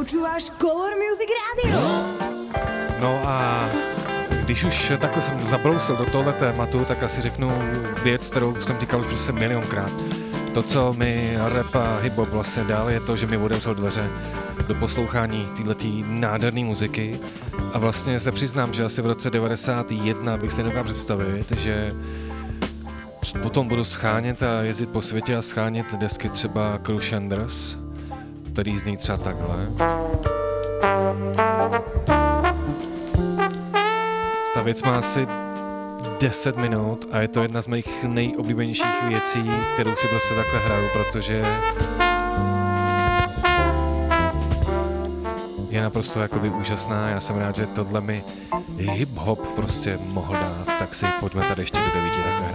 Počúváš Color Music Radio. No a když už takhle jsem zabrousil do tohle tématu, tak asi řeknu věc, kterou jsem říkal už prostě milionkrát. To, co mi rap a hip-hop vlastně dal, je to, že mi otevřel dveře do poslouchání této nádherné muziky. A vlastně se přiznám, že asi v roce 91 bych si nedokázal představit, že potom budu schánět a jezdit po světě a schánět desky třeba Cruishanders, který zní třeba takhle. Ta věc má asi 10 minut a je to jedna z mých nejoblíbenějších věcí, kterou si prostě takhle hraju, protože je naprosto jakoby úžasná. Já jsem rád, že tohle mi hip-hop prostě mohl dát, tak si pojďme tady ještě do 9 takhle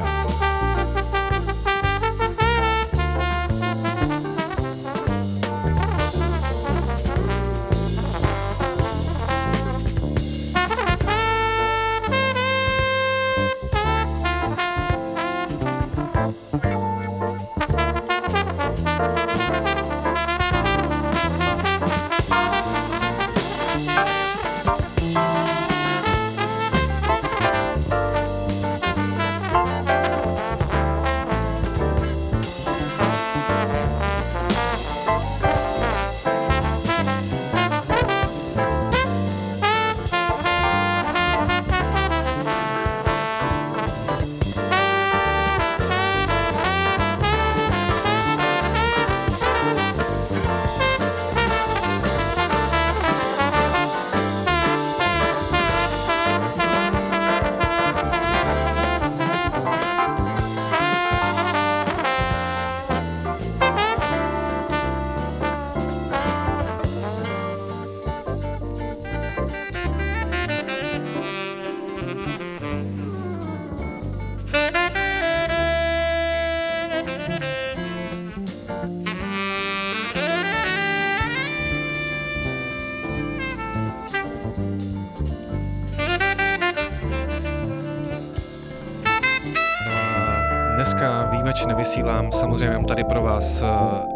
hrát. Dneska výjimečně vysílám samozřejmě tady pro vás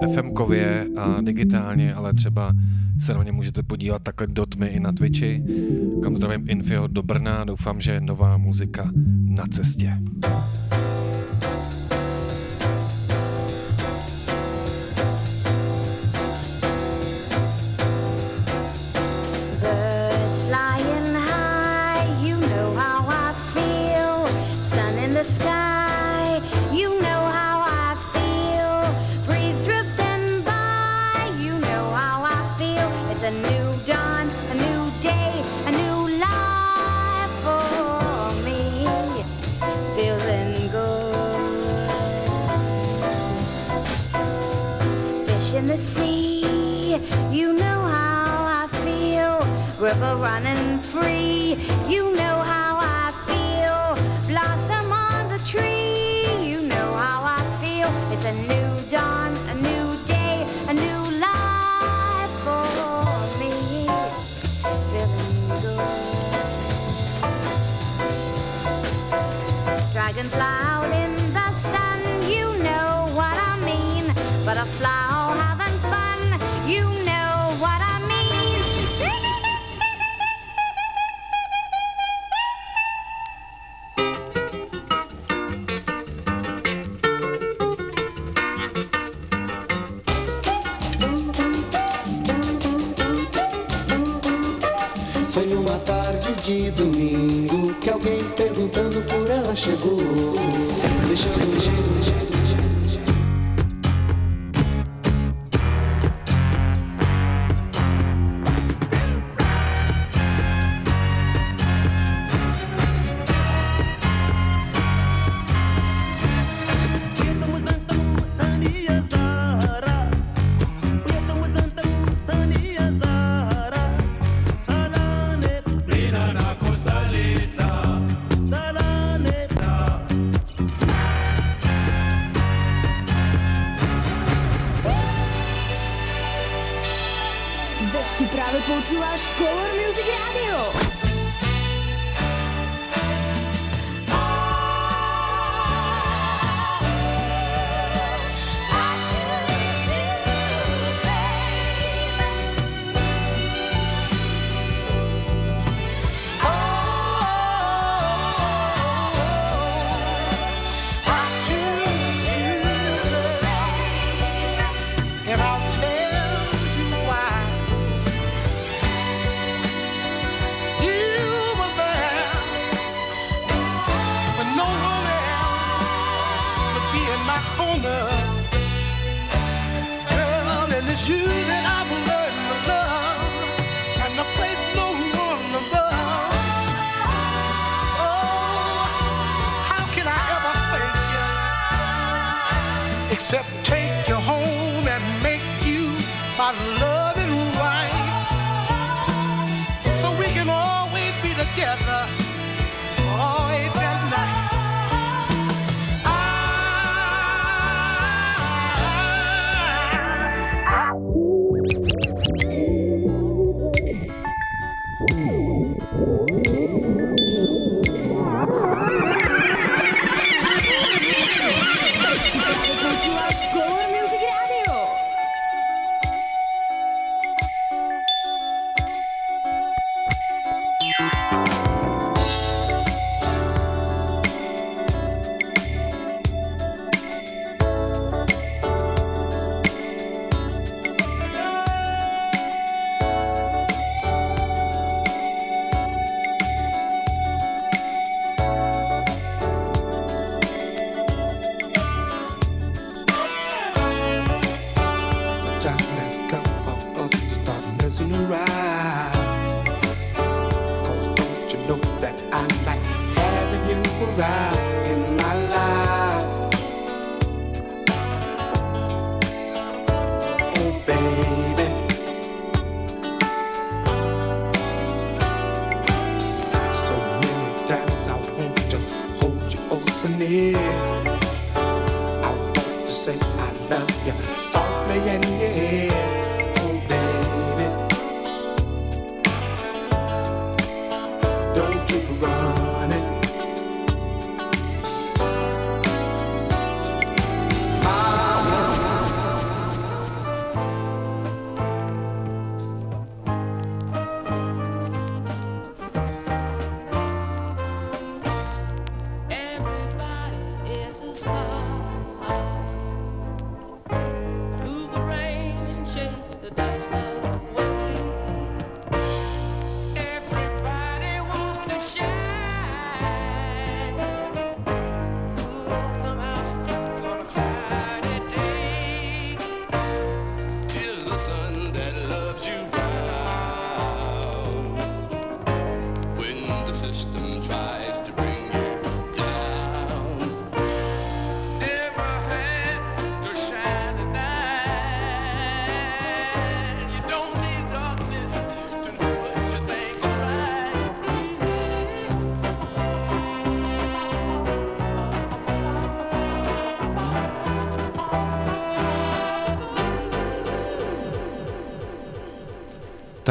FM-kově a digitálně, ale třeba se na mě můžete podívat takhle do tmy i na Twitchi, kam zdravím Infiho do Brna. Doufám, že nová muzika na cestě.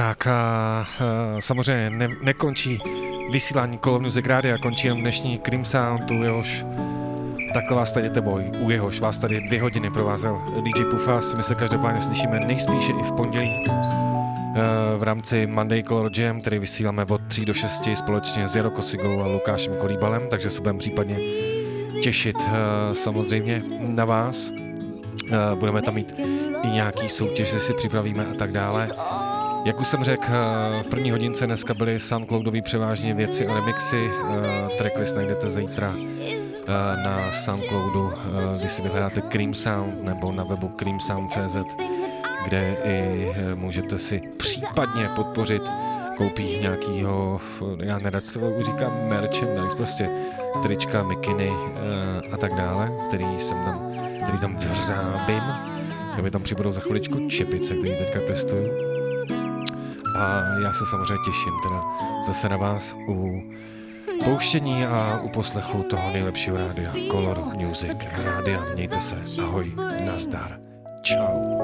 Tak a, e, samozřejmě ne, nekončí vysílání Kolomnu ze Grádia, končí jenom dnešní Cream Sound, u jehož takhle vás tady teboj, u jehož vás tady dvě hodiny provázel DJ Pufas. My se každopádně slyšíme nejspíše i v pondělí e, v rámci Monday Color Jam, který vysíláme od 3 do 6 společně s Jaro Kosigou a Lukášem Kolíbalem, takže se budeme případně těšit e, samozřejmě na vás. Budeme tam mít i nějaký soutěž, si připravíme a tak dále. Jak už jsem řekl, eh, v první hodince dneska byly Soundcloudové převážně věci a remixy. Eh, tracklist najdete zítra eh, na SoundCloudu, když si vyhledáte Cream Sound nebo na webu creamsound.cz, kde i můžete si případně podpořit koupí nějakýho, já nerad se říkám merchandise, prostě trička, mikiny a tak dále, který jsem tam, který tam vřábím. Aby tam přibudou za chviličku čepice, který teďka testuju a já se samozřejmě těším teda zase na vás u pouštění a u poslechu toho nejlepšího rádia Color Music Rádia. Mějte se, ahoj, nazdar, čau.